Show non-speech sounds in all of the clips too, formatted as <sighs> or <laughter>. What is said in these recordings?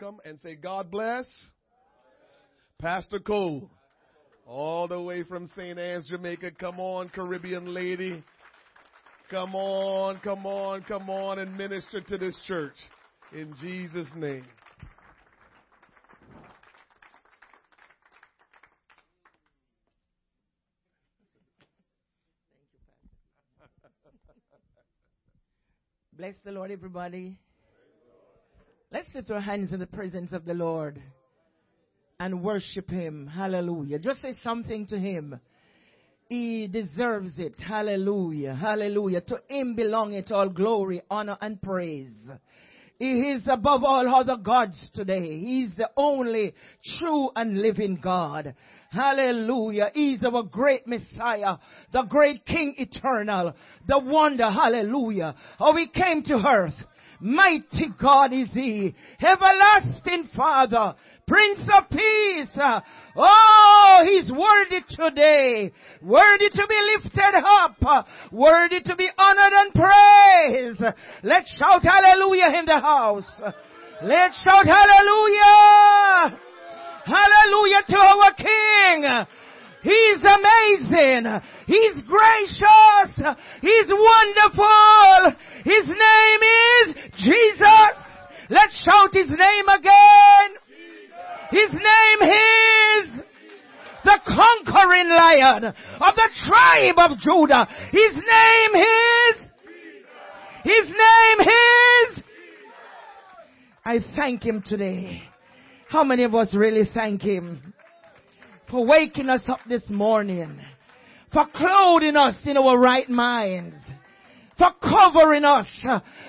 welcome and say, God bless Pastor Cole. All the way from St. Anne's, Jamaica. Come on, Caribbean lady. Come on, come on, come on and minister to this church. In Jesus' name. Bless the Lord, everybody. Let's lift our hands in the presence of the Lord and worship Him. Hallelujah. Just say something to Him. He deserves it. Hallelujah. Hallelujah. To Him belong it all glory, honor, and praise. He is above all other gods today. He is the only true and living God. Hallelujah. He's our great Messiah, the great King eternal, the wonder. Hallelujah. Oh, he came to earth. Mighty God is He. Everlasting Father. Prince of Peace. Oh, He's worthy today. Worthy to be lifted up. Worthy to be honored and praised. Let's shout hallelujah in the house. Let's shout hallelujah. Hallelujah to our King. He's amazing. He's gracious. He's wonderful. His name is Jesus. Let's shout his name again. His name is the conquering lion of the tribe of Judah. His name is his name is I thank him today. How many of us really thank him? For waking us up this morning, for clothing us in our right minds, for covering us,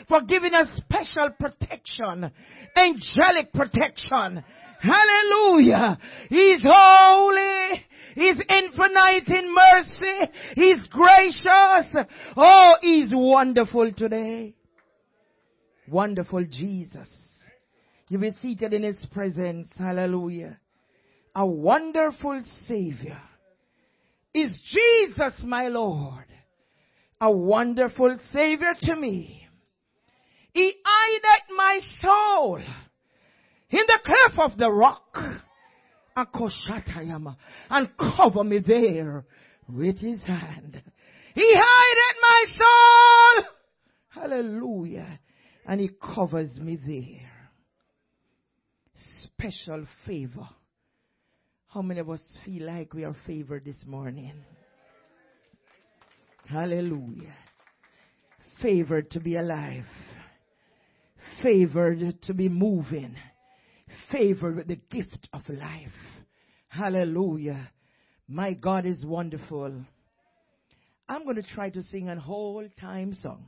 for giving us special protection, angelic protection. Hallelujah. He's holy. He's infinite in mercy. He's gracious. Oh, He's wonderful today. Wonderful Jesus. You be seated in His presence. Hallelujah a wonderful Savior is Jesus, my Lord. A wonderful Savior to me. He hideth my soul in the cleft of the rock and cover me there with his hand. He hideth my soul. Hallelujah. And he covers me there. Special favor how many of us feel like we are favored this morning? Hallelujah. Favored to be alive. Favored to be moving. Favored with the gift of life. Hallelujah. My God is wonderful. I'm going to try to sing an whole time song.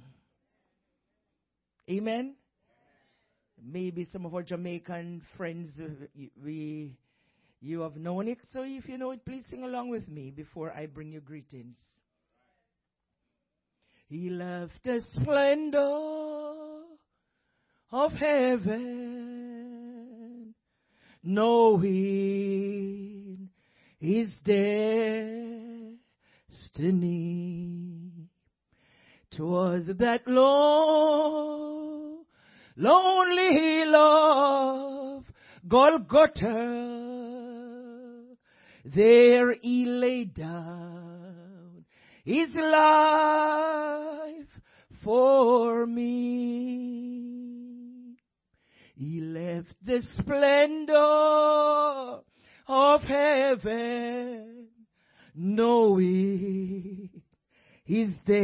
Amen. Maybe some of our Jamaican friends, uh, we you have known it, so if you know it, please sing along with me before I bring you greetings. He left the splendor of heaven, knowing his destiny. Twas that low, lonely love, Golgotha there he laid down his life for me. He left the splendor of heaven, knowing his destiny.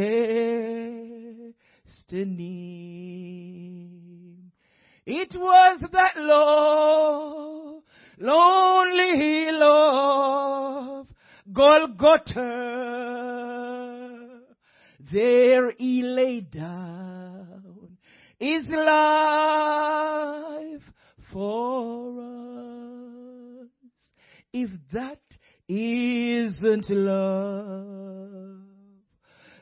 It was that low lonely love, Golgotha, there he laid down his life for us. If that isn't love,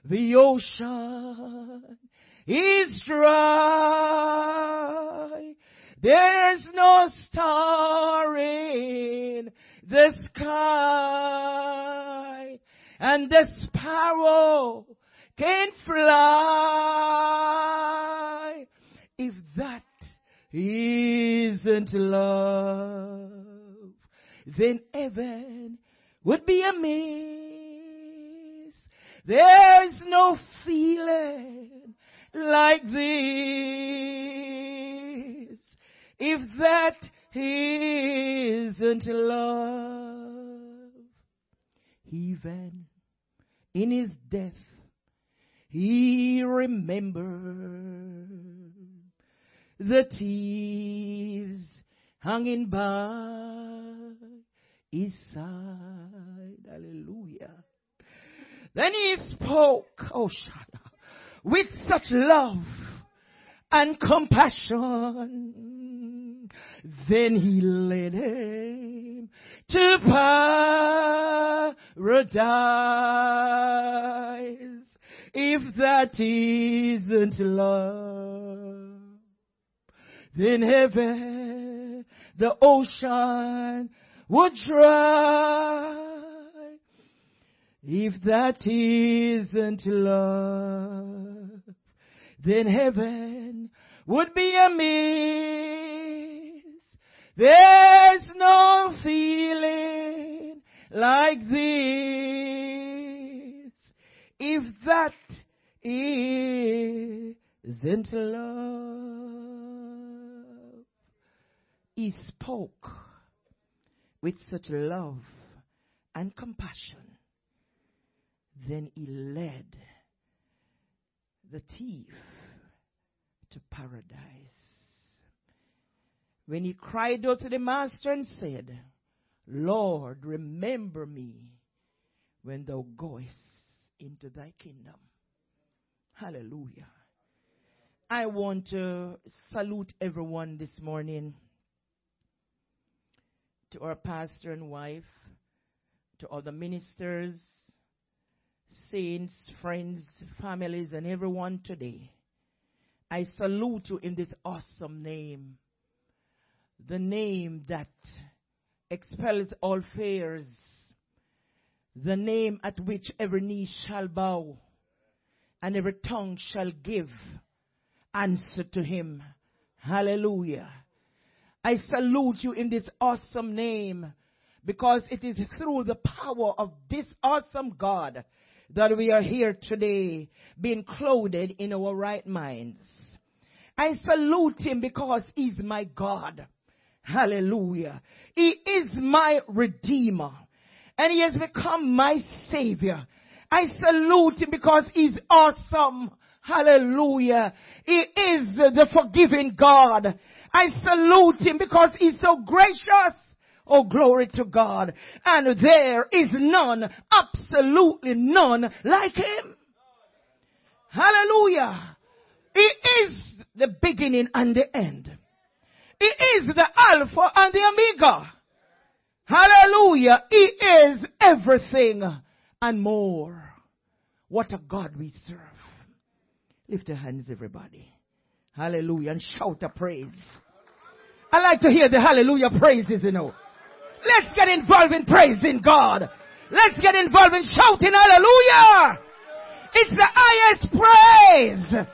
the ocean is dry there's no star in the sky, and the sparrow can fly if that isn't love, then heaven would be a miss. There's no feeling like this. If that isn't love, even in his death, he remembered the thieves hanging by his side. Hallelujah. Then he spoke, oh Shana, with such love and compassion. Then he led him to paradise. If that isn't love, then heaven, the ocean would dry. If that isn't love, then heaven would be a miss. There's no feeling like this. If that isn't love. He spoke with such love and compassion. Then he led the thief to paradise. When he cried out to the master and said, Lord, remember me when thou goest into thy kingdom. Hallelujah. I want to salute everyone this morning to our pastor and wife, to all the ministers, saints, friends, families, and everyone today. I salute you in this awesome name. The name that expels all fears. The name at which every knee shall bow and every tongue shall give answer to him. Hallelujah. I salute you in this awesome name because it is through the power of this awesome God that we are here today being clothed in our right minds. I salute him because he's my God. Hallelujah. He is my redeemer and he has become my savior. I salute him because he's awesome. Hallelujah. He is the forgiving God. I salute him because he's so gracious. Oh, glory to God. And there is none, absolutely none like him. Hallelujah. He is the beginning and the end. He is the Alpha and the Omega. Hallelujah. He is everything and more. What a God we serve. Lift your hands, everybody. Hallelujah. And shout a praise. I like to hear the hallelujah praises, you know. Let's get involved in praising God. Let's get involved in shouting hallelujah. It's the highest praise.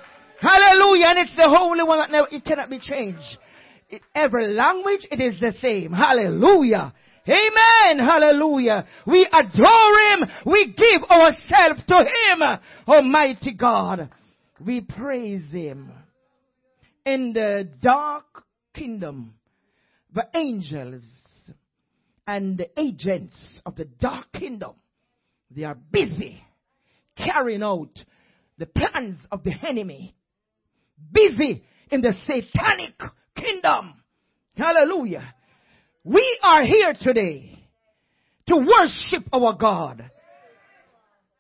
Hallelujah. And it's the holy one that never, it cannot be changed. Every language, it is the same. Hallelujah. Amen. Hallelujah. We adore Him. We give ourselves to Him. Almighty God. We praise Him. In the dark kingdom, the angels and the agents of the dark kingdom, they are busy carrying out the plans of the enemy. Busy in the satanic kingdom. Hallelujah. We are here today to worship our God.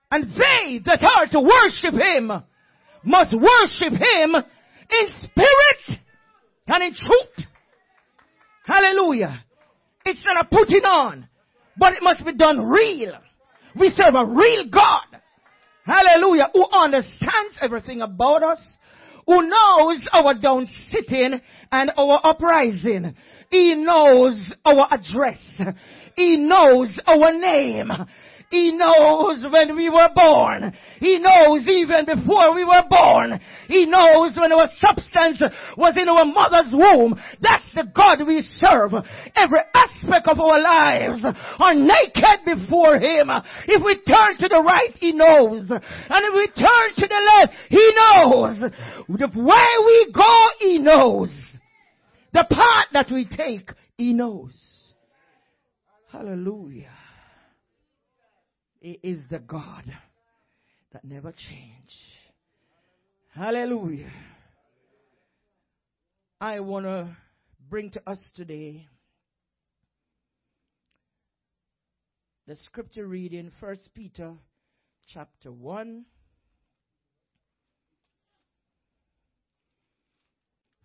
And they that are to worship Him must worship Him in spirit and in truth. Hallelujah. It's not a putting on, but it must be done real. We serve a real God. Hallelujah. Who understands everything about us. Who knows our down sitting and our uprising. He knows our address. He knows our name. He knows when we were born. He knows even before we were born. He knows when our substance was in our mother's womb. That's the God we serve. Every aspect of our lives are naked before Him. If we turn to the right, He knows. And if we turn to the left, He knows. The way we go, He knows. The path that we take, He knows. Hallelujah. He is the God that never change. Hallelujah. I want to bring to us today the scripture reading, First Peter chapter 1.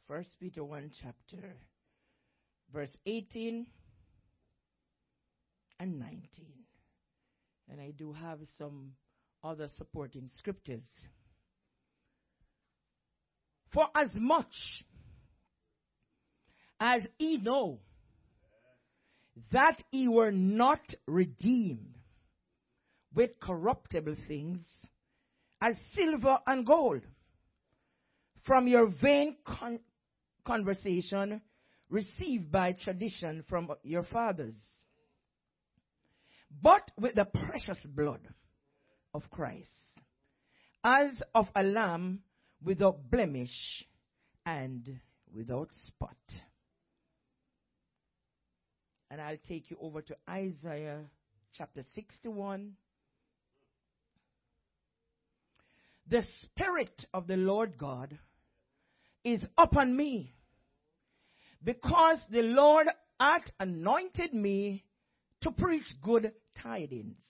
First Peter 1 chapter verse 18 and 19. And I do have some other supporting scriptures. For as much as ye know that ye were not redeemed with corruptible things as silver and gold from your vain con- conversation received by tradition from your fathers but with the precious blood of Christ, as of a lamb without blemish and without spot. And I'll take you over to Isaiah chapter 61. The Spirit of the Lord God is upon me because the Lord hath anointed me to preach good tidings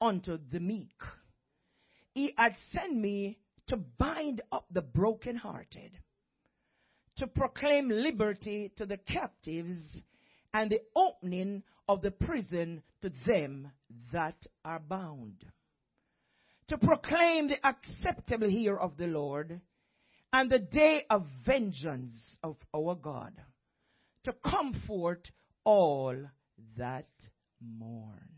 unto the meek. He had sent me to bind up the brokenhearted, to proclaim liberty to the captives, and the opening of the prison to them that are bound. To proclaim the acceptable year of the Lord, and the day of vengeance of our God, to comfort all that mourn.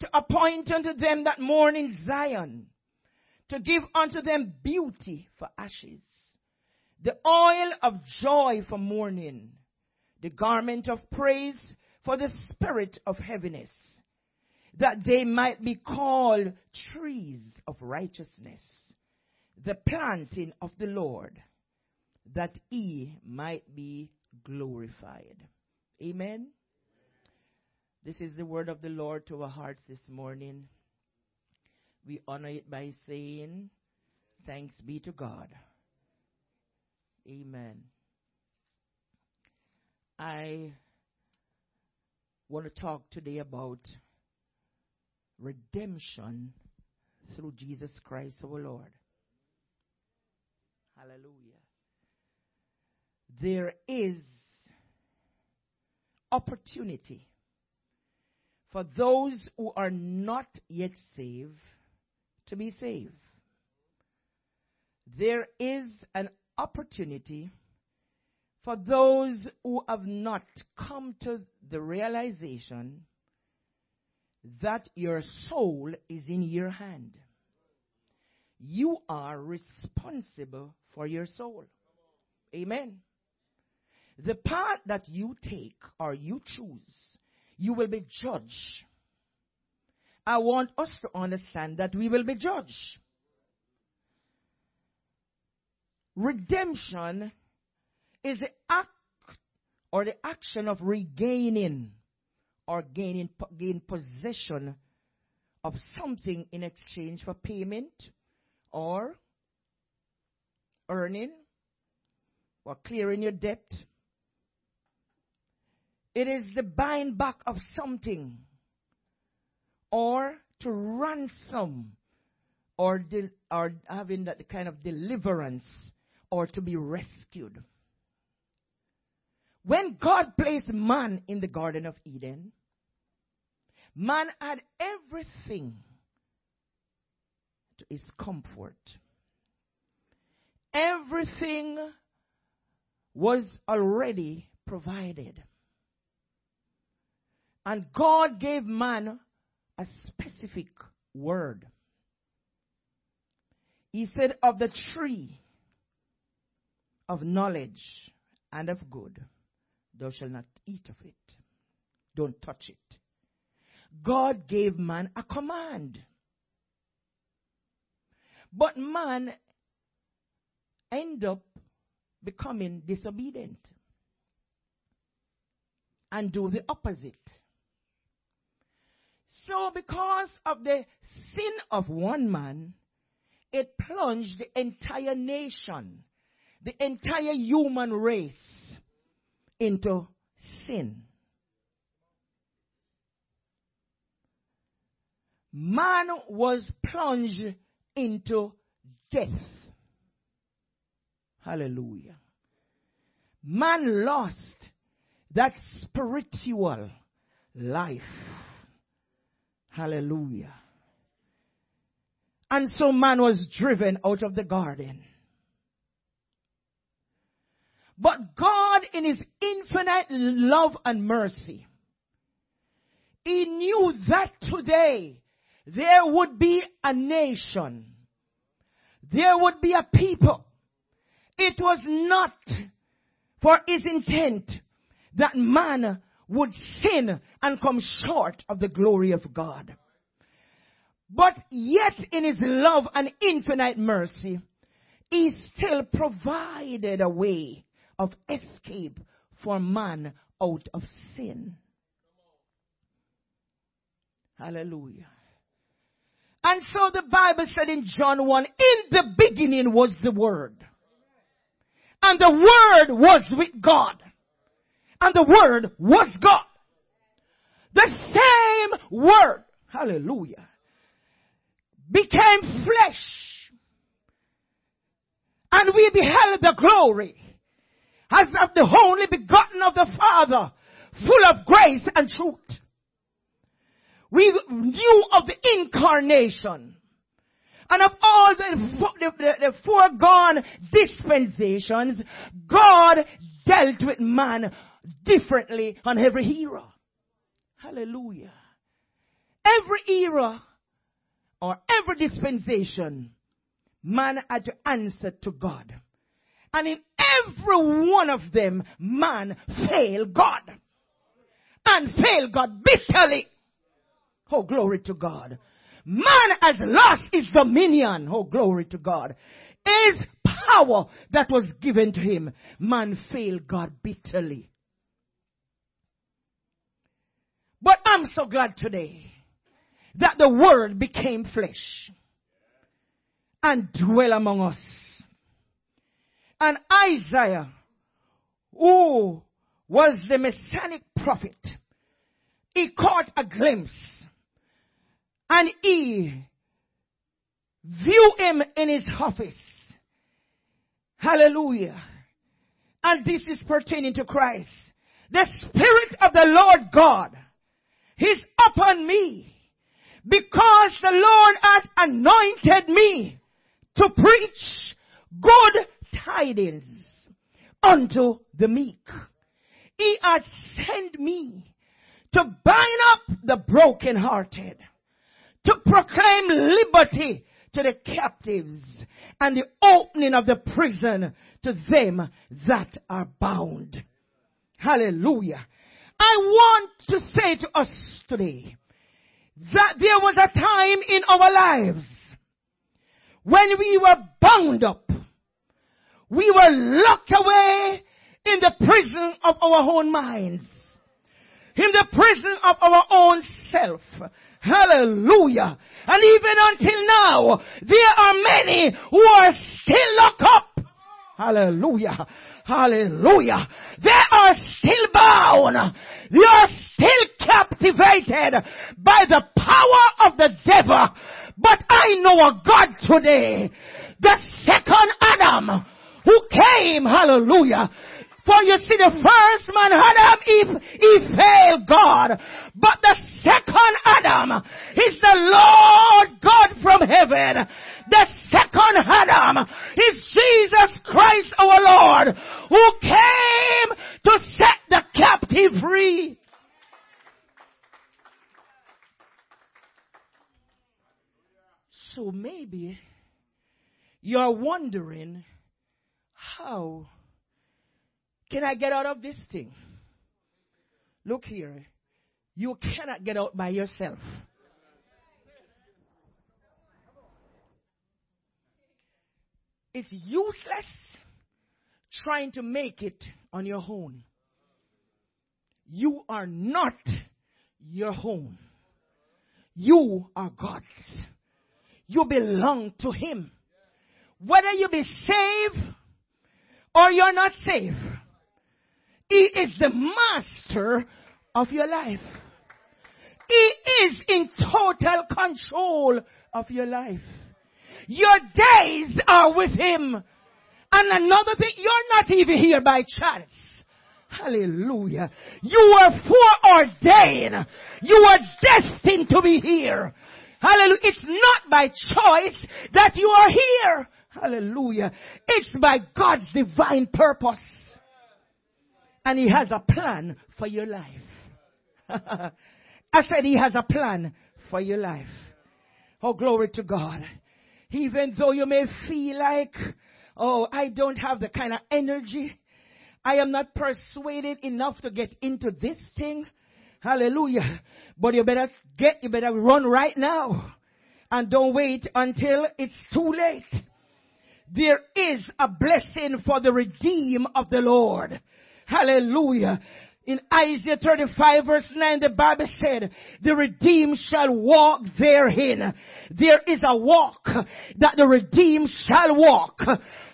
To appoint unto them that mourn in Zion, to give unto them beauty for ashes, the oil of joy for mourning, the garment of praise for the spirit of heaviness, that they might be called trees of righteousness, the planting of the Lord, that he might be glorified. Amen. This is the word of the Lord to our hearts this morning. We honor it by saying, Thanks be to God. Amen. I want to talk today about redemption through Jesus Christ our Lord. Hallelujah. There is opportunity for those who are not yet saved to be saved. There is an opportunity for those who have not come to the realization that your soul is in your hand. You are responsible for your soul. Amen. The path that you take or you choose you will be judged. I want us to understand that we will be judged. Redemption is the act or the action of regaining or gaining gain possession of something in exchange for payment or earning or clearing your debt it is the buying back of something or to ransom or, de- or having that kind of deliverance or to be rescued. When God placed man in the Garden of Eden, man had everything to his comfort. Everything was already provided. And God gave man a specific word. He said, Of the tree of knowledge and of good, thou shalt not eat of it. Don't touch it. God gave man a command. But man end up becoming disobedient and do the opposite. So, because of the sin of one man, it plunged the entire nation, the entire human race into sin. Man was plunged into death. Hallelujah. Man lost that spiritual life. Hallelujah. And so man was driven out of the garden. But God, in His infinite love and mercy, He knew that today there would be a nation. There would be a people. It was not for His intent that man would sin and come short of the glory of God. But yet in his love and infinite mercy, he still provided a way of escape for man out of sin. Hallelujah. And so the Bible said in John 1, in the beginning was the Word. And the Word was with God and the Word was God. The same Word, hallelujah, became flesh. And we beheld the glory as of the only begotten of the Father, full of grace and truth. We knew of the incarnation and of all the, the, the, the foregone dispensations, God dealt with man differently on every era. Hallelujah. Every era or every dispensation, man had to answer to God. And in every one of them, man failed God. And failed God bitterly. Oh, glory to God. Man has lost his dominion. Oh, glory to God. His power that was given to him. Man failed God bitterly. But I'm so glad today that the word became flesh and dwell among us. And Isaiah, who was the messianic prophet, he caught a glimpse and he viewed him in his office. Hallelujah. And this is pertaining to Christ. The Spirit of the Lord God is upon me because the Lord hath anointed me to preach good tidings unto the meek. He hath sent me to bind up the brokenhearted, to proclaim liberty to the captives and the opening of the prison to them that are bound. Hallelujah. I want to say to us today that there was a time in our lives when we were bound up. We were locked away in the prison of our own minds. In the prison of our own self. Hallelujah. And even until now, there are many who are still locked up. Hallelujah. Hallelujah. They are still bound. They are still captivated by the power of the devil. But I know a God today, the second Adam, who came, hallelujah, for you see, the first man, Adam, he, he failed God. But the second Adam is the Lord God from heaven. The second Adam is Jesus Christ our Lord who came to set the captive free. So maybe you're wondering, how can I get out of this thing? Look here. You cannot get out by yourself. It's useless trying to make it on your own. You are not your own. You are God's. You belong to Him. Whether you be saved or you're not saved, He is the master of your life. He is in total control of your life. Your days are with Him. And another thing, you're not even here by chance. Hallelujah. You were foreordained. You were destined to be here. Hallelujah. It's not by choice that you are here. Hallelujah. It's by God's divine purpose. And He has a plan for your life. <laughs> I said He has a plan for your life. Oh, glory to God. Even though you may feel like, oh, I don't have the kind of energy. I am not persuaded enough to get into this thing. Hallelujah. But you better get, you better run right now. And don't wait until it's too late. There is a blessing for the redeem of the Lord. Hallelujah. In Isaiah 35 verse 9, the Bible said, the redeemed shall walk therein. There is a walk that the redeemed shall walk.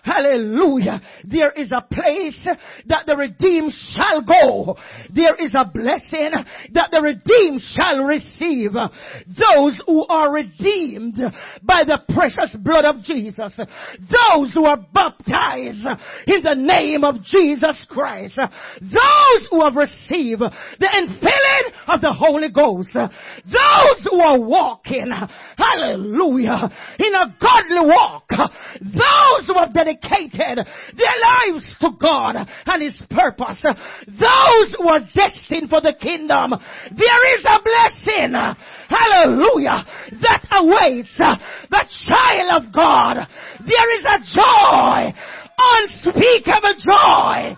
Hallelujah. There is a place that the redeemed shall go. There is a blessing that the redeemed shall receive. Those who are redeemed by the precious blood of Jesus. Those who are baptized in the name of Jesus Christ. Those who have received the infilling of the Holy Ghost. Those who are walking, hallelujah, in a godly walk. Those who have dedicated dedicated their lives to God and His purpose. Those who are destined for the kingdom, there is a blessing, hallelujah, that awaits the child of God. There is a joy, unspeakable joy.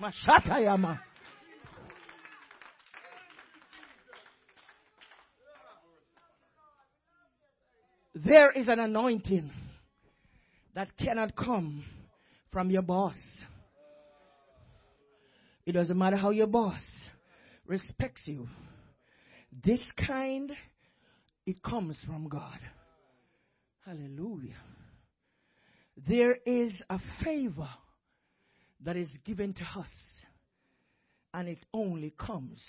Mashatayama. There is an anointing that cannot come from your boss. It doesn't matter how your boss respects you. This kind, it comes from God. Hallelujah. There is a favor that is given to us, and it only comes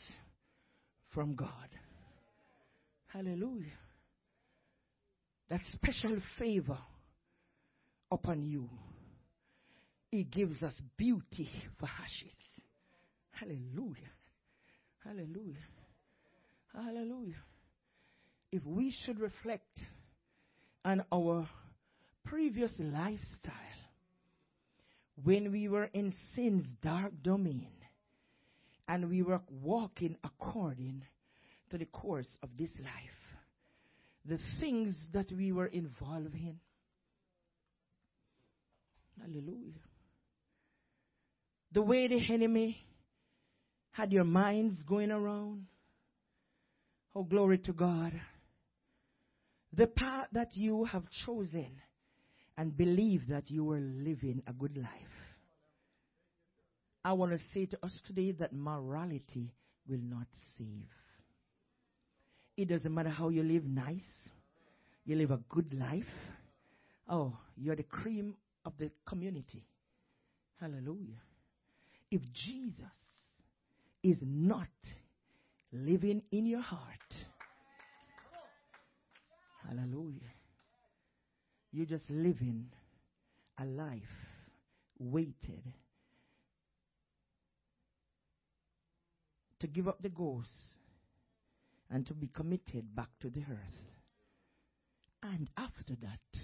from God. Hallelujah. That special favor upon you. He gives us beauty for ashes. Hallelujah. Hallelujah. Hallelujah. If we should reflect on our previous lifestyle, when we were in sin's dark domain, and we were walking according to the course of this life, the things that we were involved in, Hallelujah. The way the enemy had your minds going around. Oh, glory to God. The path that you have chosen and believe that you are living a good life. I want to say to us today that morality will not save. It doesn't matter how you live nice, you live a good life. Oh, you're the cream of the community. Hallelujah. If Jesus is not living in your heart, hallelujah, you're just living a life weighted to give up the ghost and to be committed back to the earth. And after that,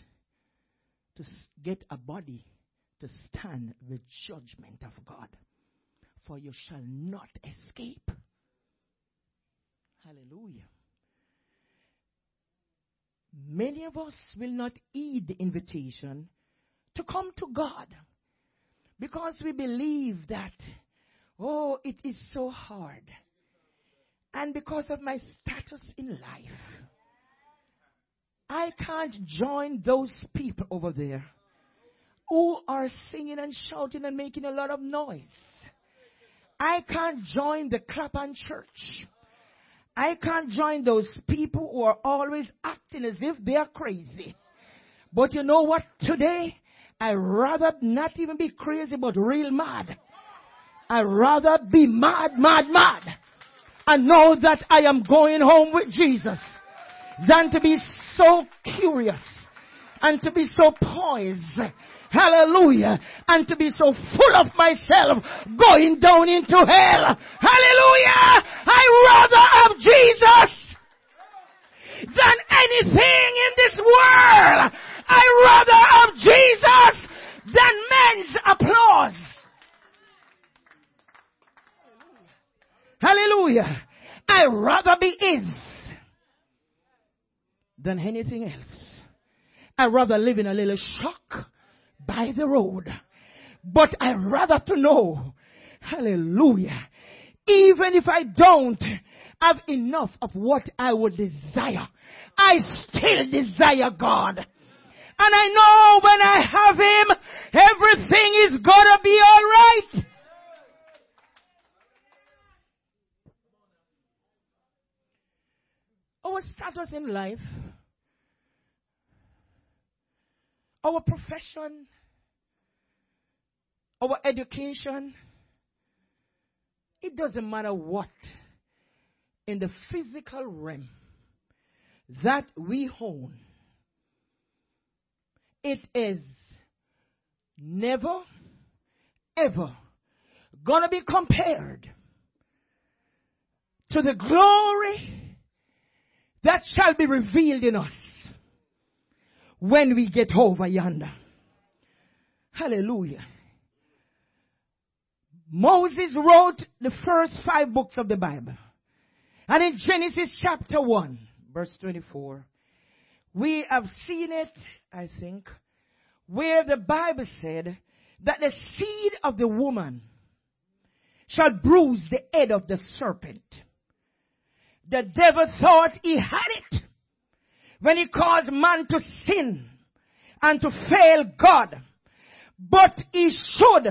to get a body to stand the judgment of God. For you shall not escape. Hallelujah. many of us will not heed the invitation to come to God because we believe that, oh, it is so hard. And because of my status in life, I can't join those people over there who are singing and shouting and making a lot of noise. I can't join the clap and church. I can't join those people who are always acting as if they are crazy. But you know what? Today, I rather not even be crazy, but real mad. I rather be mad, mad, mad. And know that I am going home with Jesus than to be so curious and to be so poised Hallelujah. And to be so full of myself going down into hell. Hallelujah. I rather have Jesus than anything in this world. I rather have Jesus than men's applause. Hallelujah. I rather be His than anything else. I'd rather live in a little shock by the road. But I'd rather to know, hallelujah, even if I don't have enough of what I would desire, I still desire God. And I know when I have Him, everything is gonna be alright. Our status in life, our profession, our education, it doesn't matter what. In the physical realm that we own, it is never, ever gonna be compared to the glory that shall be revealed in us when we get over yonder. Hallelujah. Moses wrote the first five books of the Bible. And in Genesis chapter 1, verse 24, we have seen it, I think, where the Bible said that the seed of the woman shall bruise the head of the serpent. The devil thought he had it when he caused man to sin and to fail God. But he should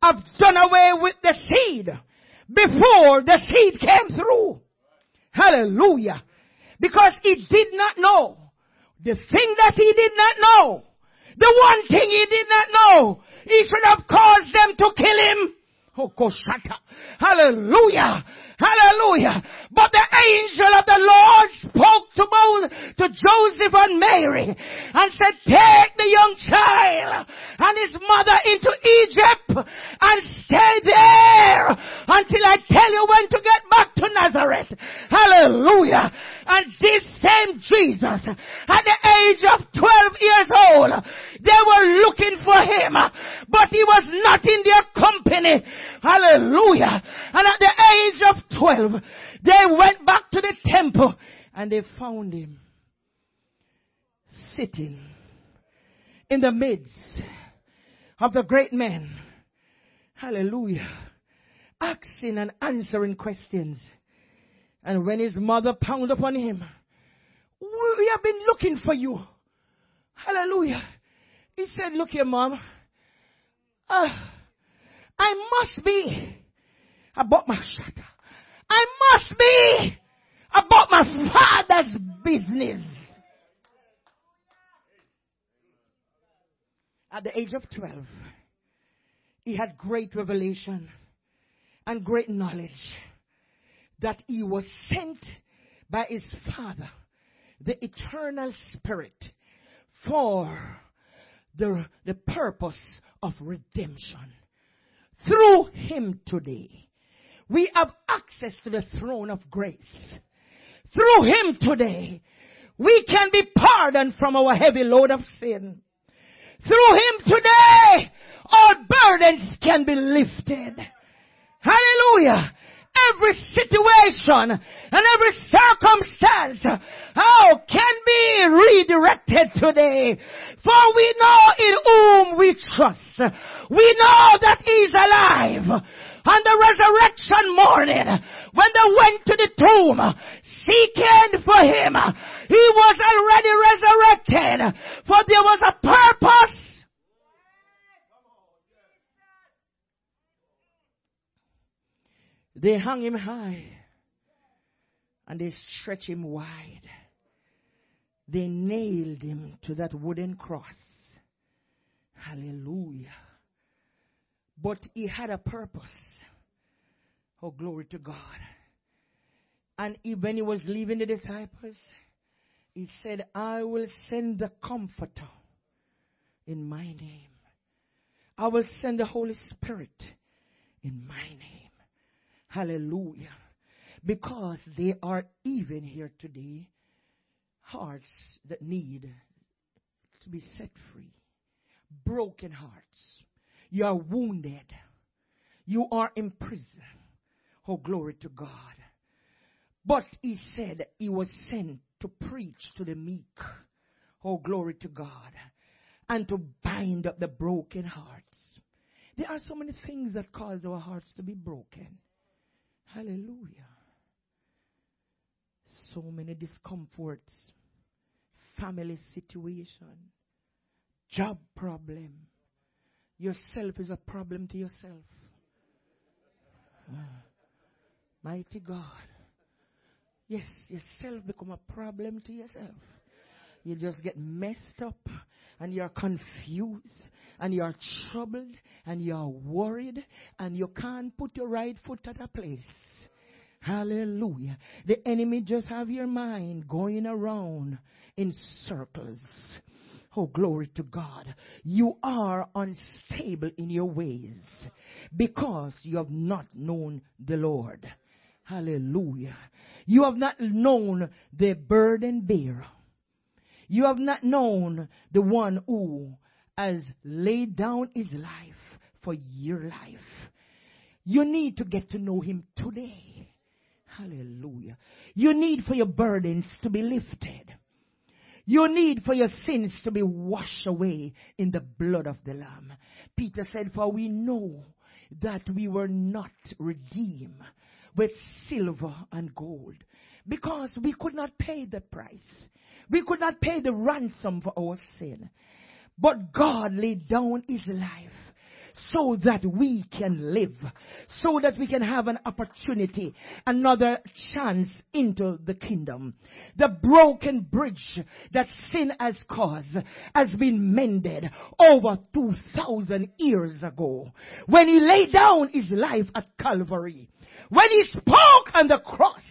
have done away with the seed before the seed came through. Hallelujah. Because he did not know the thing that he did not know. The one thing he did not know. He should have caused them to kill him. Oh, Koshata. Hallelujah. Hallelujah. But the angel of the Lord spoke to, both to Joseph and Mary and said, take the young child and his mother into Egypt and stay there until I tell you when to get back to Nazareth. Hallelujah. And this same Jesus at the age of 12 years old, they were looking for him, but he was not in their company. Hallelujah. And at the age of 12, they went back to the temple and they found him sitting in the midst of the great men. Hallelujah. Asking and answering questions. And when his mother pounded upon him, we have been looking for you. Hallelujah. He said, look here, mom. Uh, I must be about my shutter. Must be about my father's business. At the age of 12, he had great revelation and great knowledge that he was sent by his father, the eternal spirit, for the, the purpose of redemption. Through him today, we have access to the throne of grace. Through him today, we can be pardoned from our heavy load of sin. Through him today, all burdens can be lifted. Hallelujah. every situation and every circumstance, how can be redirected today. For we know in whom we trust. We know that He's alive. On the resurrection morning, when they went to the tomb, seeking for Him, He was already resurrected. For there was a purpose They hung him high and they stretched him wide. They nailed him to that wooden cross. Hallelujah. But he had a purpose. Oh, glory to God. And he, when he was leaving the disciples, he said, I will send the Comforter in my name. I will send the Holy Spirit in my name. Hallelujah. Because they are even here today, hearts that need to be set free. Broken hearts. You are wounded. You are in prison. Oh, glory to God. But he said he was sent to preach to the meek. Oh, glory to God. And to bind up the broken hearts. There are so many things that cause our hearts to be broken. Hallelujah. So many discomforts, family situation, job problem. Yourself is a problem to yourself. Ah, mighty God. Yes, yourself become a problem to yourself. You just get messed up and you're confused and you're troubled and you're worried and you can't put your right foot at a place. Hallelujah. The enemy just have your mind going around in circles. Oh, glory to God. You are unstable in your ways because you have not known the Lord. Hallelujah. You have not known the burden bearer. You have not known the one who has laid down his life for your life. You need to get to know him today. Hallelujah. You need for your burdens to be lifted. You need for your sins to be washed away in the blood of the Lamb. Peter said, For we know that we were not redeemed with silver and gold because we could not pay the price. We could not pay the ransom for our sin. But God laid down his life so that we can live, so that we can have an opportunity, another chance into the kingdom. The broken bridge that sin has caused has been mended over 2000 years ago when he laid down his life at Calvary. When he spoke on the cross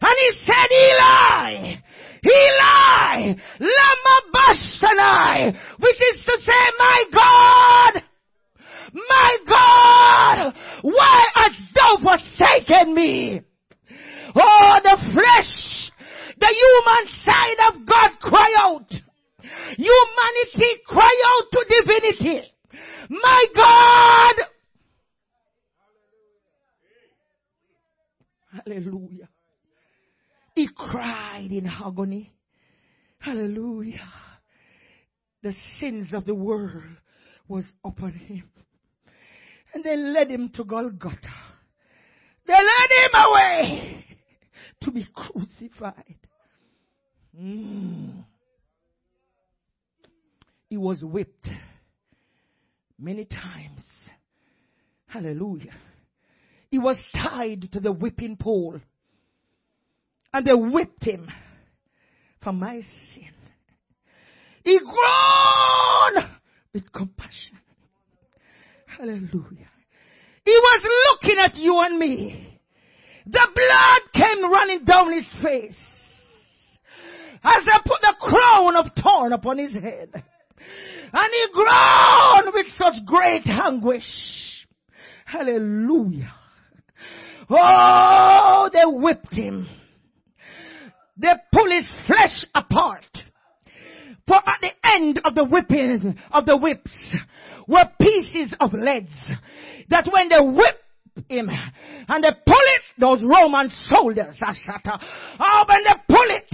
and he said, Eli, Eli, lama sabachthani, which is to say, my God, my God, why hast thou forsaken me? Oh, the flesh, the human side of God cry out. Humanity cry out to divinity. My God! Hallelujah. He cried in agony. Hallelujah. The sins of the world was upon him. And they led him to Golgotha. They led him away to be crucified. Mm. He was whipped many times. Hallelujah. He was tied to the whipping pole. And they whipped him for my sin. He groaned with compassion. Hallelujah. He was looking at you and me. The blood came running down his face as they put the crown of thorn upon his head. And he groaned with such great anguish. Hallelujah. Oh, they whipped him. They pulled his flesh apart. For at the end of the whipping of the whips were pieces of leads that when they whip him and they pull it those Roman soldiers. Are shut up. Oh, when they pull it,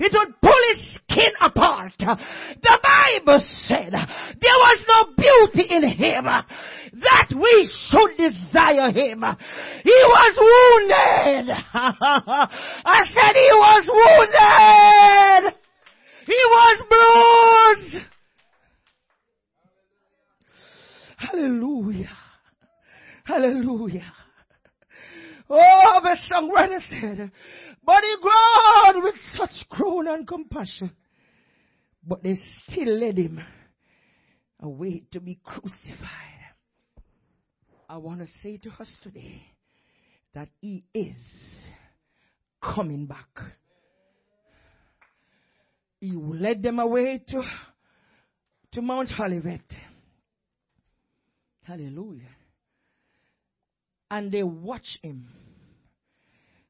it would pull his skin apart. The Bible said there was no beauty in him that we should desire him. He was wounded. <laughs> I said he was wounded. He was bruised. Hallelujah. Hallelujah. Oh, the songwriter said, but he groaned with such groan and compassion. But they still led him away to be crucified. I want to say to us today that he is coming back. He led them away to, to Mount Olivet. Hallelujah. And they watch him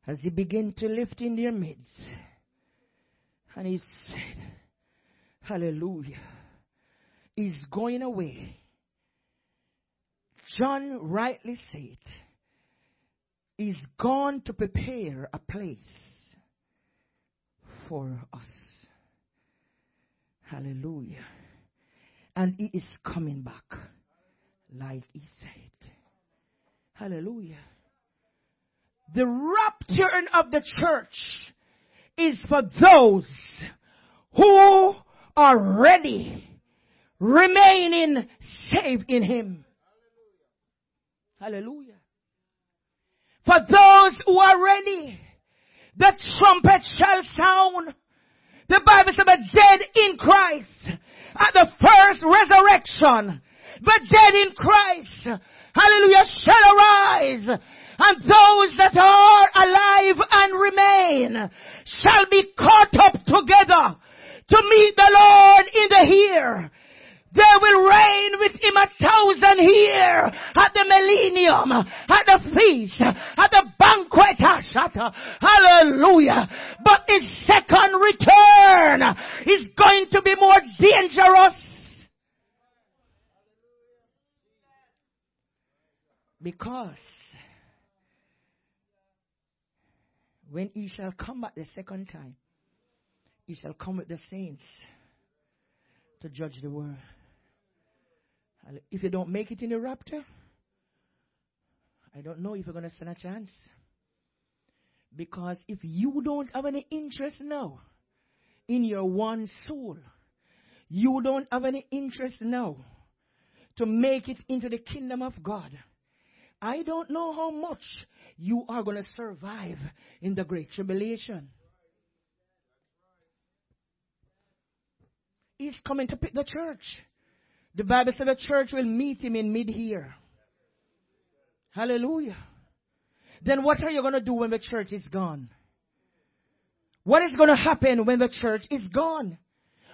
as he began to lift in their midst. And he said, Hallelujah. He's going away. John rightly said, He's gone to prepare a place for us. Hallelujah. And he is coming back like he said. Hallelujah. The rapture of the church is for those who are ready, remaining saved in Him. Hallelujah. For those who are ready, the trumpet shall sound. The Bible says the dead in Christ at the first resurrection but dead in Christ, hallelujah, shall arise. And those that are alive and remain shall be caught up together to meet the Lord in the here. They will reign with him a thousand here at the millennium, at the feast, at the banquet. Hallelujah. But his second return is going to be more dangerous Because when he shall come back the second time, he shall come with the saints to judge the world. If you don't make it in the rapture, I don't know if you're going to stand a chance. Because if you don't have any interest now in your one soul, you don't have any interest now to make it into the kingdom of God I don't know how much you are going to survive in the great tribulation. He's coming to pick the church. The Bible said the church will meet him in mid-here. Hallelujah. Then what are you going to do when the church is gone? What is going to happen when the church is gone?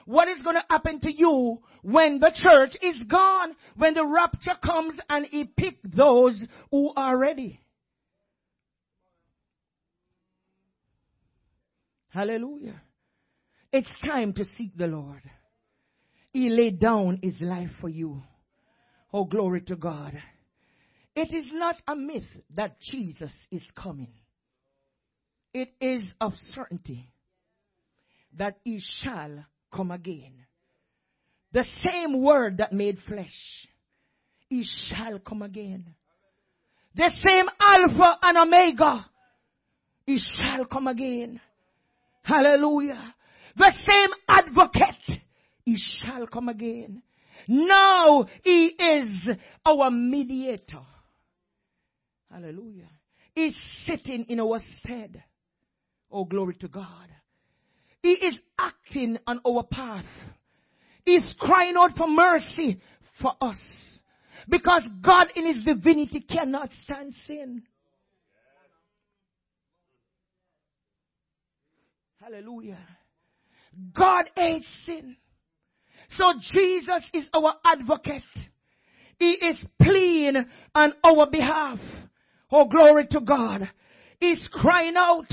What is going to happen to you when the church is gone, when the rapture comes and he pick those who are ready. Hallelujah. It's time to seek the Lord. He laid down his life for you. Oh, glory to God. It is not a myth that Jesus is coming. It is of certainty that he shall come again. The same word that made flesh. He shall come again. The same Alpha and Omega. He shall come again. Hallelujah. The same advocate. He shall come again. Now he is our mediator. Hallelujah. He's sitting in our stead. Oh, glory to God. He is acting on our path. He's crying out for mercy for us. Because God in His divinity cannot stand sin. Hallelujah. God hates sin. So Jesus is our advocate. He is pleading on our behalf. Oh, glory to God. He's crying out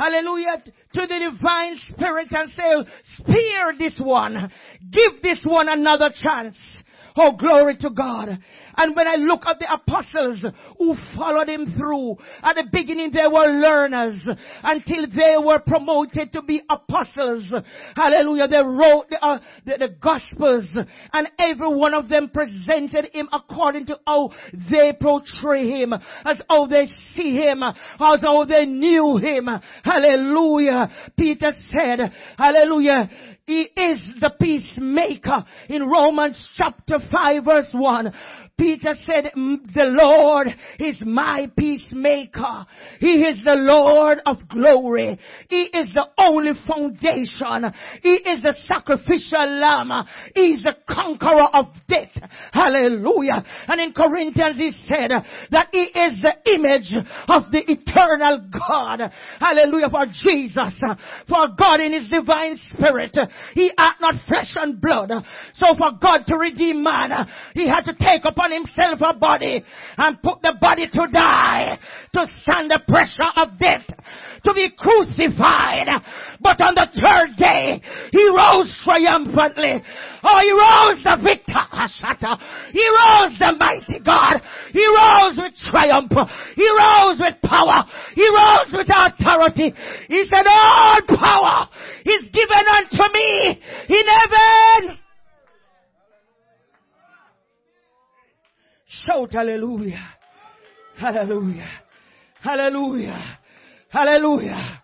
hallelujah, to the divine spirit and say, spare this one. Give this one another chance. Oh, glory to God. And when I look at the apostles who followed him through, at the beginning they were learners until they were promoted to be apostles. Hallelujah. They wrote the, uh, the, the gospels and every one of them presented him according to how they portray him, as how they see him, as how they knew him. Hallelujah. Peter said, hallelujah, he is the peacemaker in Romans chapter 5 verse 1. Peter said, the Lord is my peacemaker. He is the Lord of glory. He is the only foundation. He is the sacrificial lamb. He is the conqueror of death. Hallelujah. And in Corinthians he said that he is the image of the eternal God. Hallelujah. For Jesus, for God in his divine spirit, he had not flesh and blood. So for God to redeem man, he had to take upon himself a body and put the body to die, to stand the pressure of death, to be crucified. But on the third day, he rose triumphantly. Oh, he rose the victor. He rose the mighty God. He rose with triumph. He rose with power. He rose with authority. He said, all power is given unto me in heaven Shout hallelujah. Hallelujah. Hallelujah. Hallelujah.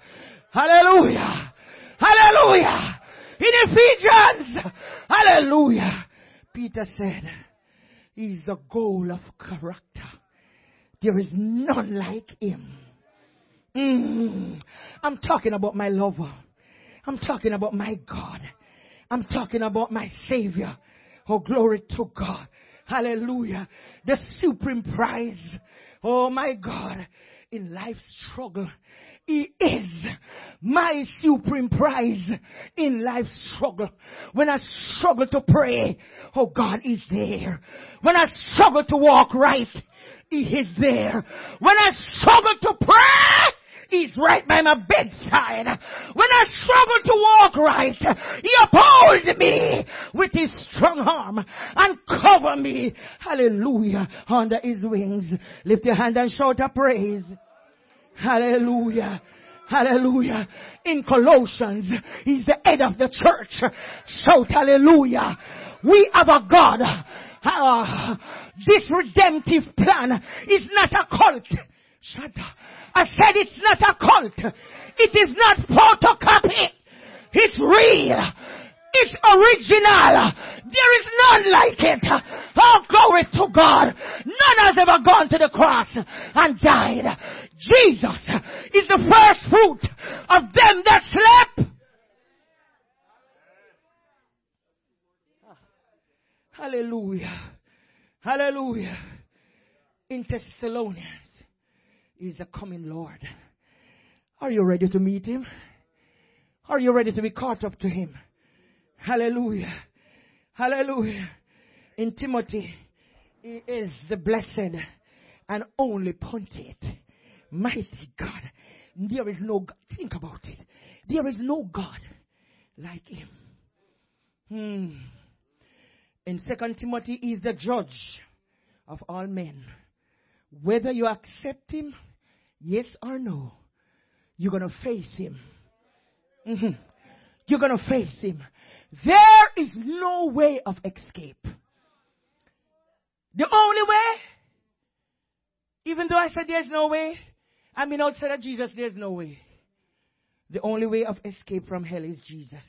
Hallelujah. Hallelujah. In Ephesians. Hallelujah. Peter said, He's the goal of character. There is none like him. Mm. I'm talking about my lover. I'm talking about my God. I'm talking about my Savior. Oh, glory to God. Hallelujah. The supreme prize. Oh my God. In life's struggle. He is my supreme prize in life's struggle. When I struggle to pray, oh God is there. When I struggle to walk right, He is there. When I struggle to pray, He's right by my bedside. When I struggle to walk right, He upholds me with His strong arm and cover me. Hallelujah. Under His wings. Lift your hand and shout a praise. Hallelujah. Hallelujah. In Colossians, He's the head of the church. Shout hallelujah. We have a God. Uh, this redemptive plan is not a cult. Up. I said it's not a cult. It is not photocopy. It's real. It's original. There is none like it. Oh, glory to God. None has ever gone to the cross and died. Jesus is the first fruit of them that slept. Hallelujah. Hallelujah. In Thessalonians is the coming Lord. Are you ready to meet him? Are you ready to be caught up to him? Hallelujah. Hallelujah. In Timothy, he is the blessed and only pontiff. Mighty God. There is no God. Think about it. There is no God like him. Hmm. In Second Timothy, he is the judge of all men. Whether you accept him yes or no, you're going to face him. Mm-hmm. You're going to face him. There is no way of escape. The only way, even though I said there's no way, I mean outside of Jesus, there's no way. The only way of escape from hell is Jesus.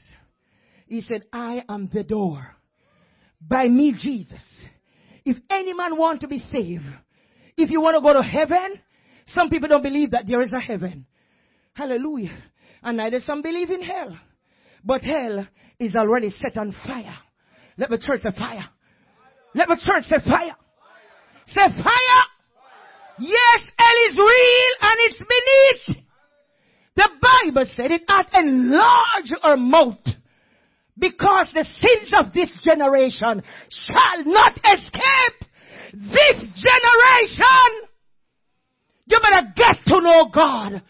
He said, I am the door. By me, Jesus. If any man want to be saved, if you want to go to heaven, some people don't believe that there is a heaven. Hallelujah. And neither some believe in hell. But hell is already set on fire. Let the church say fire. Let the church say fire. Say fire. Yes, hell is real and it's beneath. The Bible said it hath enlarged our mouth because the sins of this generation shall not escape this generation. You better get to know God.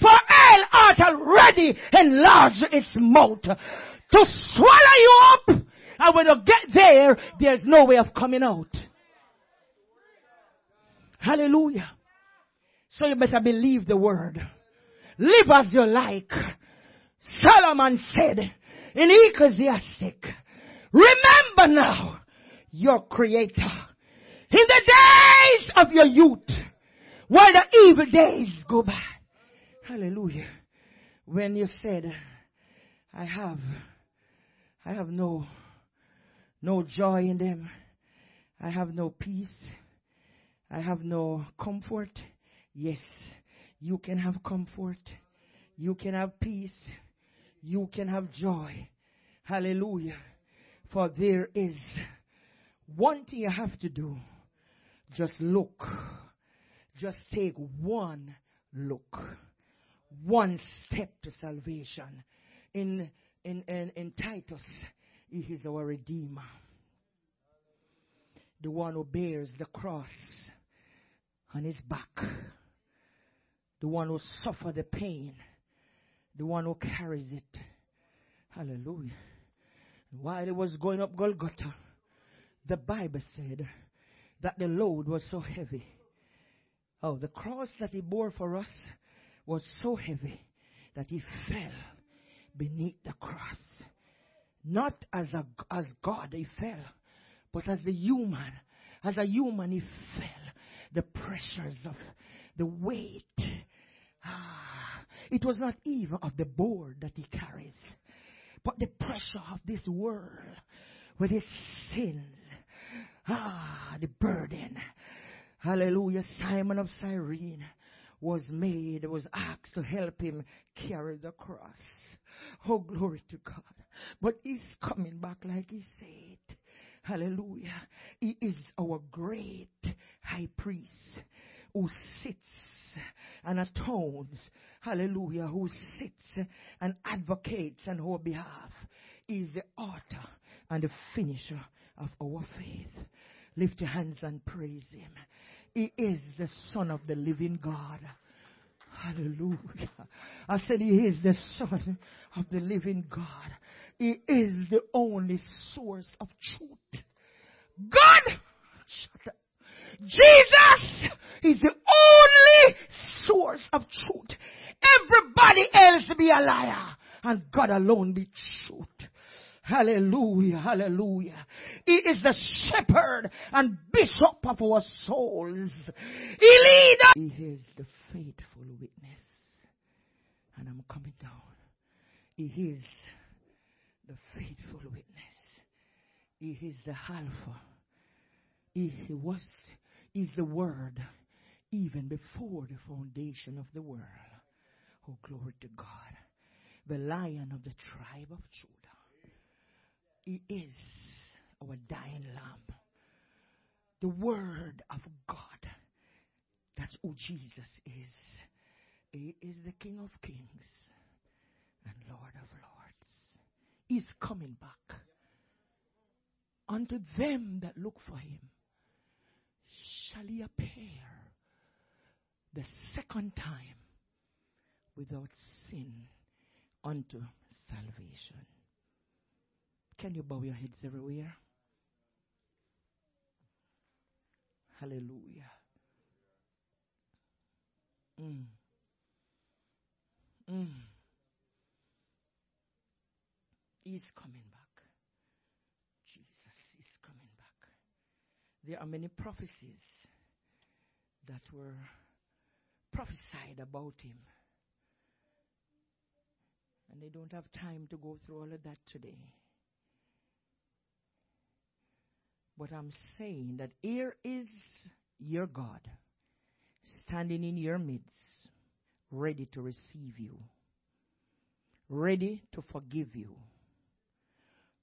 For hell art already enlarged its mouth to swallow you up. And when you get there, there's no way of coming out. Hallelujah. So you better believe the word. Live as you like. Solomon said in Ecclesiastic, remember now your creator in the days of your youth while the evil days go by. Hallelujah. When you said, I have, I have no, no joy in them. I have no peace. I have no comfort. Yes, you can have comfort. You can have peace. You can have joy. Hallelujah. For there is one thing you have to do. Just look. Just take one look. One step to salvation. In, in, in, in Titus, he is our Redeemer. The one who bears the cross on his back. The one who suffered the pain. The one who carries it. Hallelujah. While he was going up Golgotha, the Bible said that the load was so heavy. Oh, the cross that he bore for us was so heavy that he fell beneath the cross. Not as a, as God he fell, but as the human. As a human he fell. The pressures of the weight. Ah, it was not even of the board that he carries, but the pressure of this world with its sins. Ah, the burden. Hallelujah. Simon of Cyrene was made, was asked to help him carry the cross. Oh, glory to God. But he's coming back like he said. Hallelujah. He is our great high priest who sits and atones. Hallelujah. Who sits and advocates on our behalf. He is the author and the finisher of our faith. Lift your hands and praise him. He is the Son of the living God. Hallelujah. I said he is the Son of the living God. He is the only source of truth. God, Jesus is the only source of truth. Everybody else be a liar and God alone be truth. Hallelujah, hallelujah. He is the shepherd and bishop of our souls. He leads. He is the faithful witness. And I'm coming down. He is the faithful witness. He is the Alpha. He, he was, is the Word even before the foundation of the world. Oh, glory to God. The Lion of the tribe of Judah. He is our dying lamb. The Word of God. That's who Jesus is. He is the King of kings and Lord of lords. He's coming back. Unto them that look for him shall he appear the second time without sin unto salvation. Can you bow your heads everywhere? Hallelujah. Mm. Mm. He's coming back. Jesus is coming back. There are many prophecies that were prophesied about him. And they don't have time to go through all of that today. But I'm saying that here is your God standing in your midst, ready to receive you, ready to forgive you,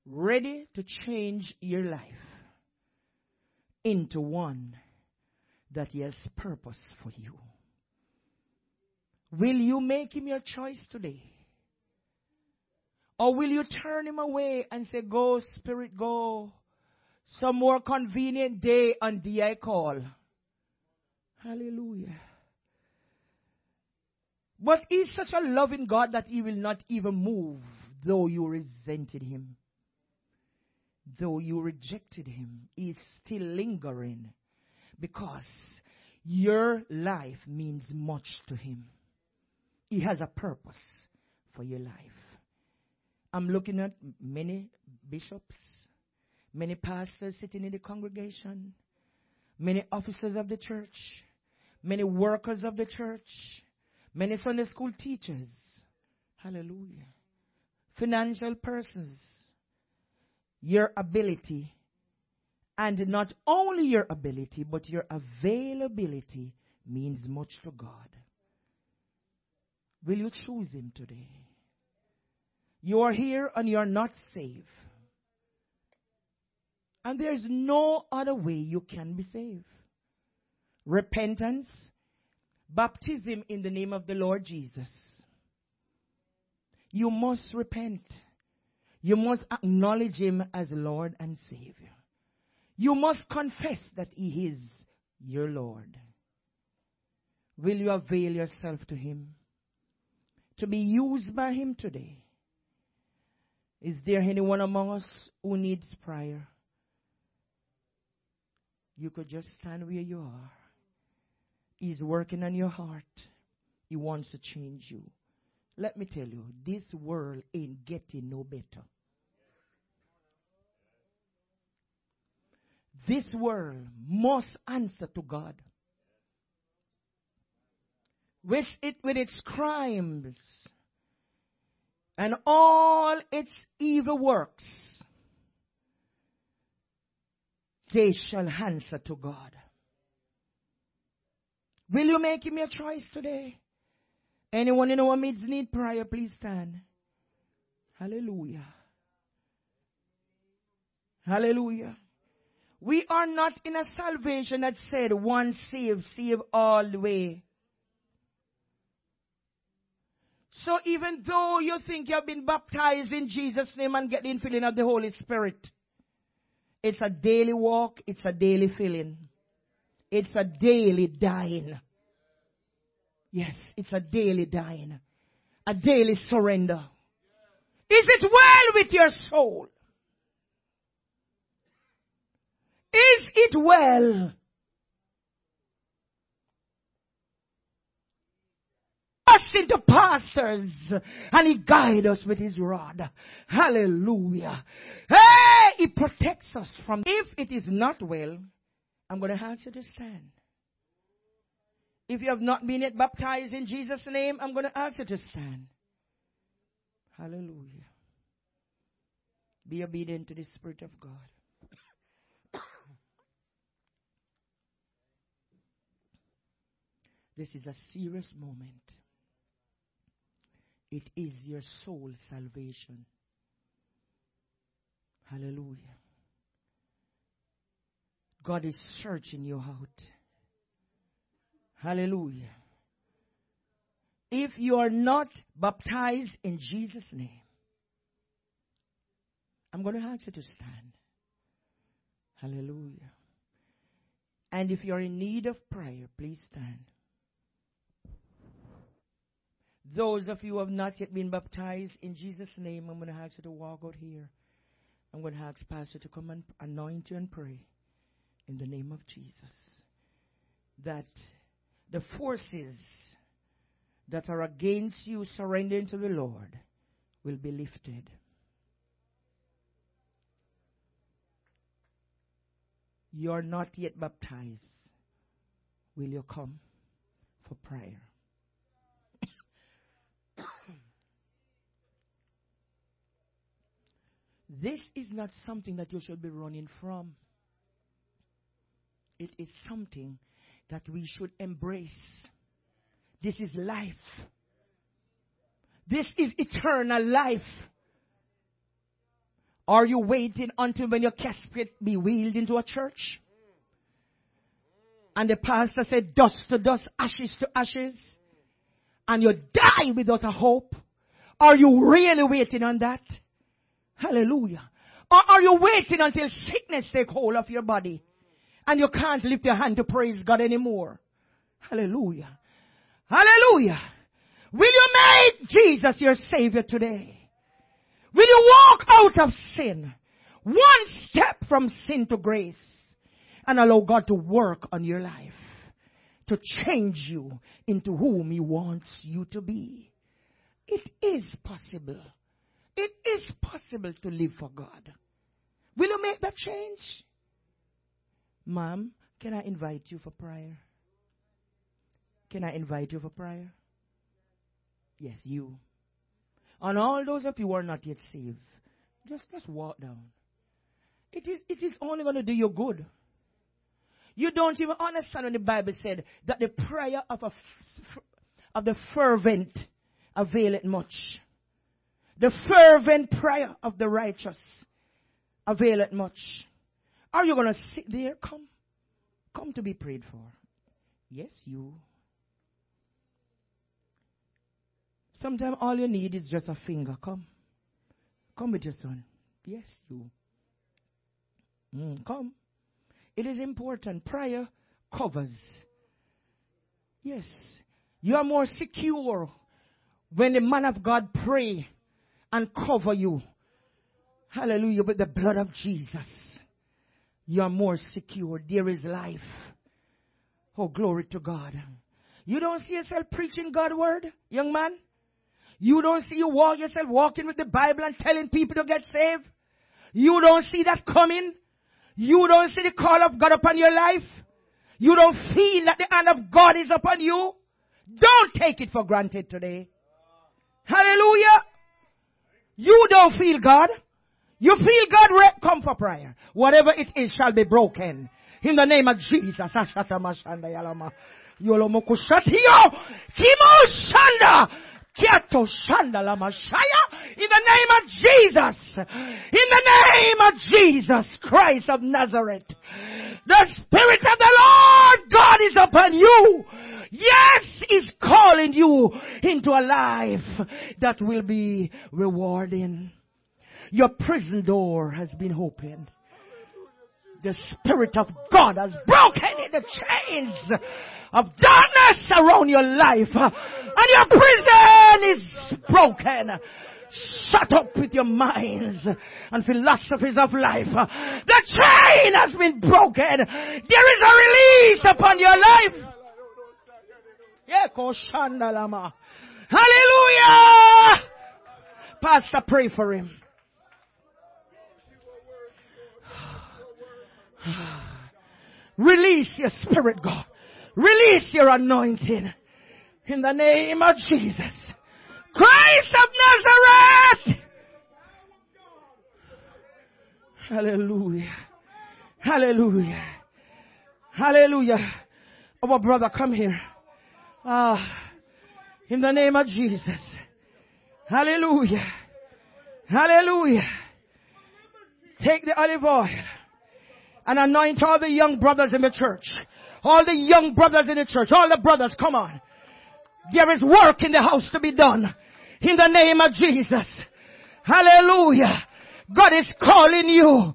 ready to change your life into one that He has purpose for you. Will you make Him your choice today? Or will you turn Him away and say, Go, Spirit, go? Some more convenient day and day I call. Hallelujah. But he's such a loving God that he will not even move though you resented him. Though you rejected him, he's still lingering because Your life means much to Him. He has a purpose for your life. I'm looking at many bishops, many pastors sitting in the congregation, many officers of the church, many workers of the church, many Sunday school teachers. Hallelujah. Financial persons. Your ability, and not only your ability, but your availability means much to God. Will you choose Him today? You are here and you are not saved. And there's no other way you can be saved. Repentance, baptism in the name of the Lord Jesus. You must repent. You must acknowledge Him as Lord and Savior. You must confess that He is your Lord. Will you avail yourself to Him? To be used by Him today? Is there anyone among us who needs prayer? You could just stand where you are. He's working on your heart. He wants to change you. Let me tell you, this world ain't getting no better. This world must answer to God. With it with its crimes and all its evil works, they shall answer to God. Will you make him your choice today? Anyone in our midst need prayer, please stand. Hallelujah. Hallelujah. We are not in a salvation that said one save, save all the way. So even though you think you have been baptized in Jesus' name and get the infilling of the Holy Spirit, it's a daily walk, it's a daily filling. It's a daily dying. Yes, it's a daily dying. A daily surrender. Is it well with your soul? Is it well? us into pastors and he guides us with his rod. Hallelujah. Hey, he protects us from, if it is not well, I'm going to ask you to stand. If you have not been yet baptized in Jesus' name, I'm going to ask you to stand. Hallelujah. Be obedient to the Spirit of God. <coughs> this is a serious moment. It is your soul salvation. Hallelujah. God is searching you out. Hallelujah. If you are not baptized in Jesus' name, I'm going to ask you to stand. Hallelujah. And if you're in need of prayer, please stand. Those of you who have not yet been baptized, in Jesus' name, I'm going to ask you to walk out here. I'm going to ask Pastor to come and anoint you and pray in the name of Jesus. That the forces that are against you surrendering to the Lord will be lifted. You are not yet baptized. Will you come for prayer? This is not something that you should be running from. It is something that we should embrace. This is life. This is eternal life. Are you waiting until when your casket be wheeled into a church? And the pastor said, dust to dust, ashes to ashes. And you die without a hope. Are you really waiting on that? Hallelujah. Or are you waiting until sickness take hold of your body and you can't lift your hand to praise God anymore? Hallelujah. Hallelujah. Will you make Jesus your savior today? Will you walk out of sin? One step from sin to grace and allow God to work on your life. to change you into whom He wants you to be. It is possible. It is possible to live for God. Will you make that change? Ma'am, can I invite you for prayer? Can I invite you for prayer? Yes, you. And all those of you who are not yet saved, just, just walk down. It is, it is only going to do you good. You don't even understand when the Bible said that the prayer of, a, of the fervent availeth much. The fervent prayer of the righteous availeth much. Are you going to sit there? Come. Come to be prayed for. Yes, you. Sometimes all you need is just a finger. Come. Come with your son. Yes, you. Mm, come. It is important. Prayer covers. Yes. You are more secure when the man of God pray and cover you. Hallelujah. With the blood of Jesus. You are more secure. There is life. Oh, glory to God. You don't see yourself preaching God's word, young man? You don't see you walk yourself walking with the Bible and telling people to get saved? You don't see that coming? You don't see the call of God upon your life? You don't feel that the hand of God is upon you? Don't take it for granted today. Hallelujah. You don't feel God. You feel God, come for prayer. Whatever it is shall be broken. In the name of Jesus. Kiato Shanda la in the name of Jesus. In the name of Jesus Christ of Nazareth. The Spirit of the Lord God is upon you. Yes, is calling you into a life that will be rewarding. Your prison door has been opened. The Spirit of God has broken the chains of darkness around your life. And your prison is broken. Shut up with your minds and philosophies of life. The chain has been broken. There is a release upon your life. Hallelujah! Pastor, pray for him. Release your spirit, God. Release your anointing in the name of Jesus. Christ of Nazareth! Hallelujah. Hallelujah. Hallelujah. Our brother, come here. Ah, in the name of Jesus. Hallelujah. Hallelujah. Take the olive oil and anoint all the young brothers in the church. All the young brothers in the church. All the brothers, come on. There is work in the house to be done. In the name of Jesus. Hallelujah. God is calling you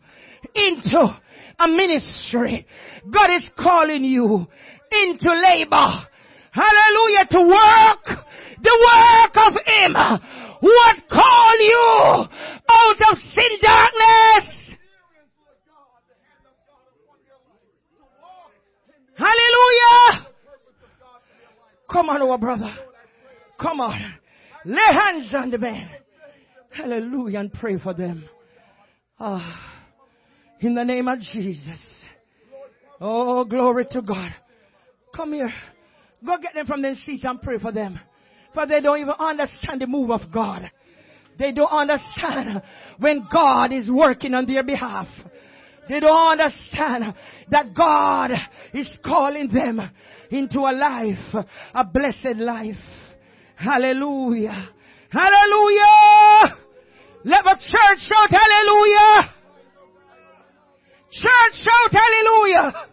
into a ministry. God is calling you into labor. Hallelujah. To work the work of Him who has called you out of sin darkness Hallelujah. Come on, our brother. Come on. Lay hands on the man. Hallelujah. And pray for them. Ah, in the name of Jesus. Oh, glory to God. Come here. Go get them from their seat and pray for them. For they don't even understand the move of God. They don't understand when God is working on their behalf. They don't understand that God is calling them into a life, a blessed life. Hallelujah. Hallelujah. Let the church shout hallelujah. Church shout hallelujah.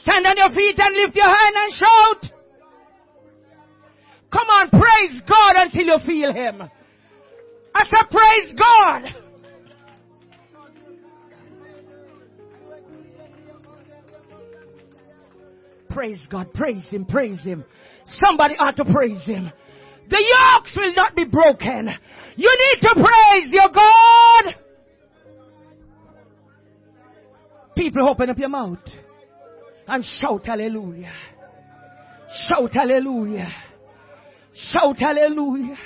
Stand on your feet and lift your hand and shout. Come on, praise God until you feel Him. I said praise God. Praise God. Praise Him. Praise Him. Somebody ought to praise Him. The yokes will not be broken. You need to praise your God. People, open up your mouth. And shout hallelujah. Shout hallelujah. Shout hallelujah.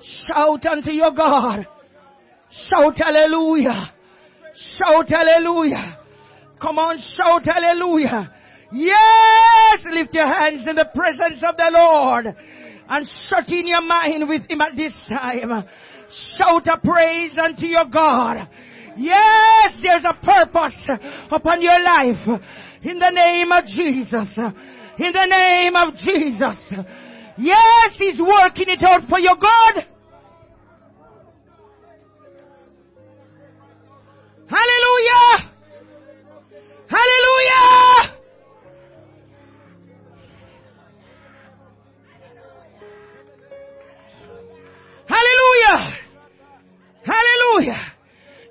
Shout unto your God. Shout hallelujah. Shout hallelujah. Come on, shout hallelujah. Yes, lift your hands in the presence of the Lord and shut in your mind with Him at this time. Shout a praise unto your God. Yes, there's a purpose upon your life. In the name of Jesus. In the name of Jesus. Yes, He's working it out for your God. Hallelujah! Hallelujah! Hallelujah! Hallelujah!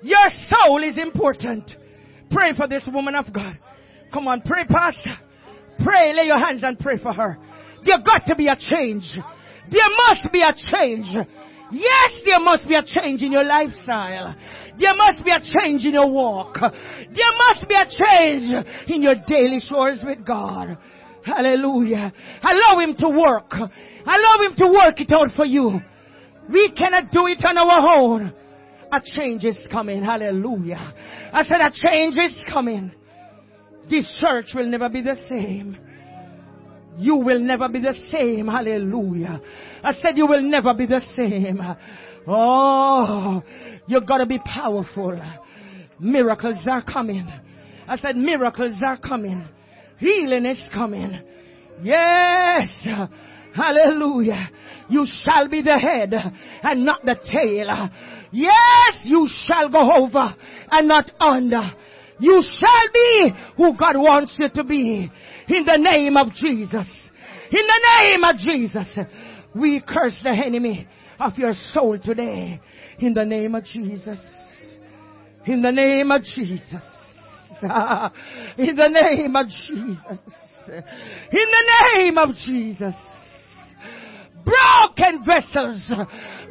Your soul is important. Pray for this woman of God. Come on, pray, Pastor. Pray, lay your hands and pray for her. There got to be a change. There must be a change. Yes, there must be a change in your lifestyle. There must be a change in your walk. There must be a change in your daily chores with God. Hallelujah. Allow Him to work. Allow Him to work it out for you. We cannot do it on our own. A change is coming. Hallelujah. I said a change is coming. This church will never be the same. You will never be the same. Hallelujah. I said you will never be the same. Oh, you gotta be powerful. Miracles are coming. I said miracles are coming. Healing is coming. Yes. Hallelujah. You shall be the head and not the tail. Yes, you shall go over and not under. You shall be who God wants you to be. In the name of Jesus. In the name of Jesus. We curse the enemy of your soul today. In the name of Jesus. In the name of Jesus. <laughs> In the name of Jesus. In the name of Jesus. Broken vessels.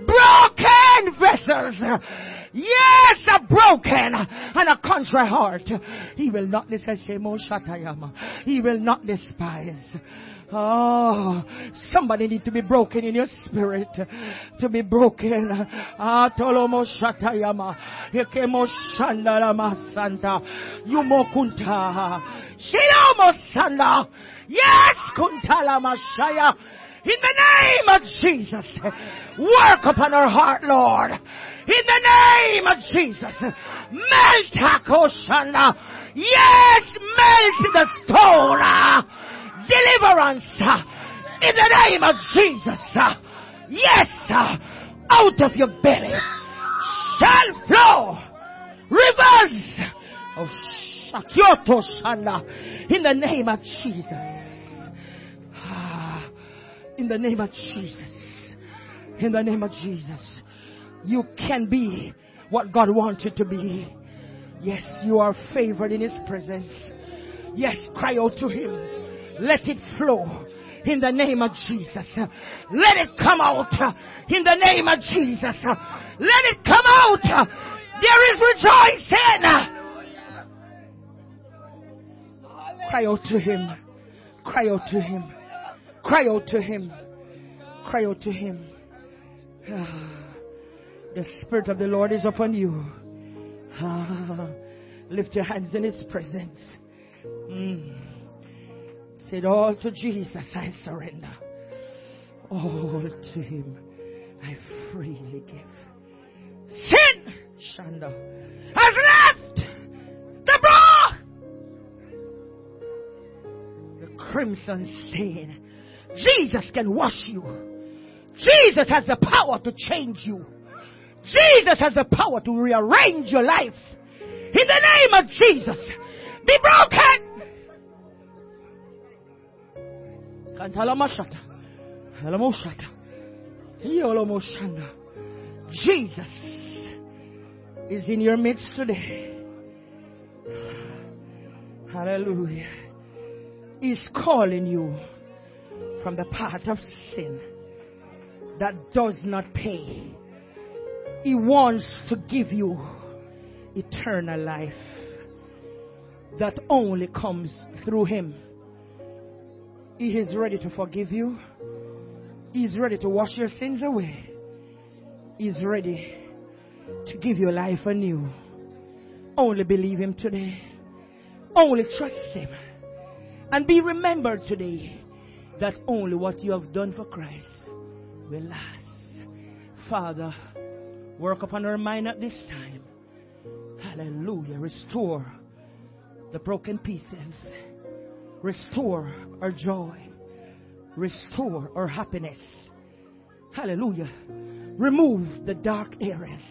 Broken vessels. Yes, a broken and a contrite heart. He will not despise. He will not despise. Oh, somebody need to be broken in your spirit. To be broken. Ah, tolomo shatayama. Yekemo shandarama santa. Yumo kunta. Shilomo sanda. Yes, kuntala mashaya. In the name of Jesus. Work upon our heart, Lord. In the name of Jesus. Melt Hakoshana. Yes, melt the stone. Deliverance. In the name of Jesus. Yes. Out of your belly shall flow rivers of Shakyoto Shana. Ah, in the name of Jesus. In the name of Jesus. In the name of Jesus. You can be what God wanted to be. Yes, you are favored in His presence. Yes, cry out to Him. Let it flow in the name of Jesus. Let it come out in the name of Jesus. Let it come out. There is rejoicing. Cry out to Him. Cry out to Him. Cry out to Him. Cry out to Him. <sighs> The Spirit of the Lord is upon you. Lift your hands in His presence. Mm. Say it all to Jesus. I surrender. All to Him. I freely give. Sin, Shanda, has left the bra. The crimson stain. Jesus can wash you. Jesus has the power to change you. Jesus has the power to rearrange your life. In the name of Jesus, be broken. Jesus is in your midst today. Hallelujah. He's calling you from the path of sin that does not pay. He wants to give you eternal life. that only comes through Him. He is ready to forgive you. He's ready to wash your sins away. He's ready to give you life anew. Only believe Him today. Only trust Him. And be remembered today that only what you have done for Christ will last. Father, work upon our mind at this time. Hallelujah. Restore the broken pieces. Restore our joy. Restore our happiness. Hallelujah. Remove the dark areas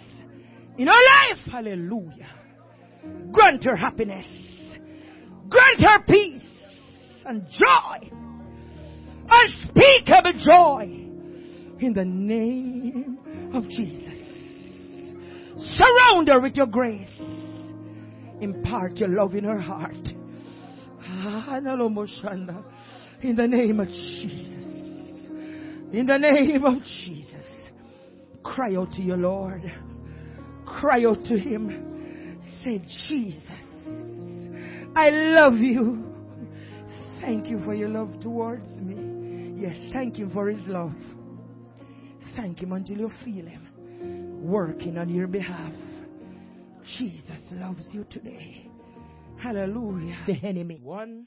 in our life. Hallelujah. Grant her happiness. Grant her peace and joy. Unspeakable joy. In the name of Jesus. Surround her with your grace. Impart your love in her heart. Ah, in the name of Jesus. In the name of Jesus. Cry out to your Lord. Cry out to Him. Say, Jesus, I love you. Thank you for your love towards me. Yes, thank Him for His love. Thank Him until you feel Him working on your behalf. Jesus loves you today. Hallelujah. The enemy. One.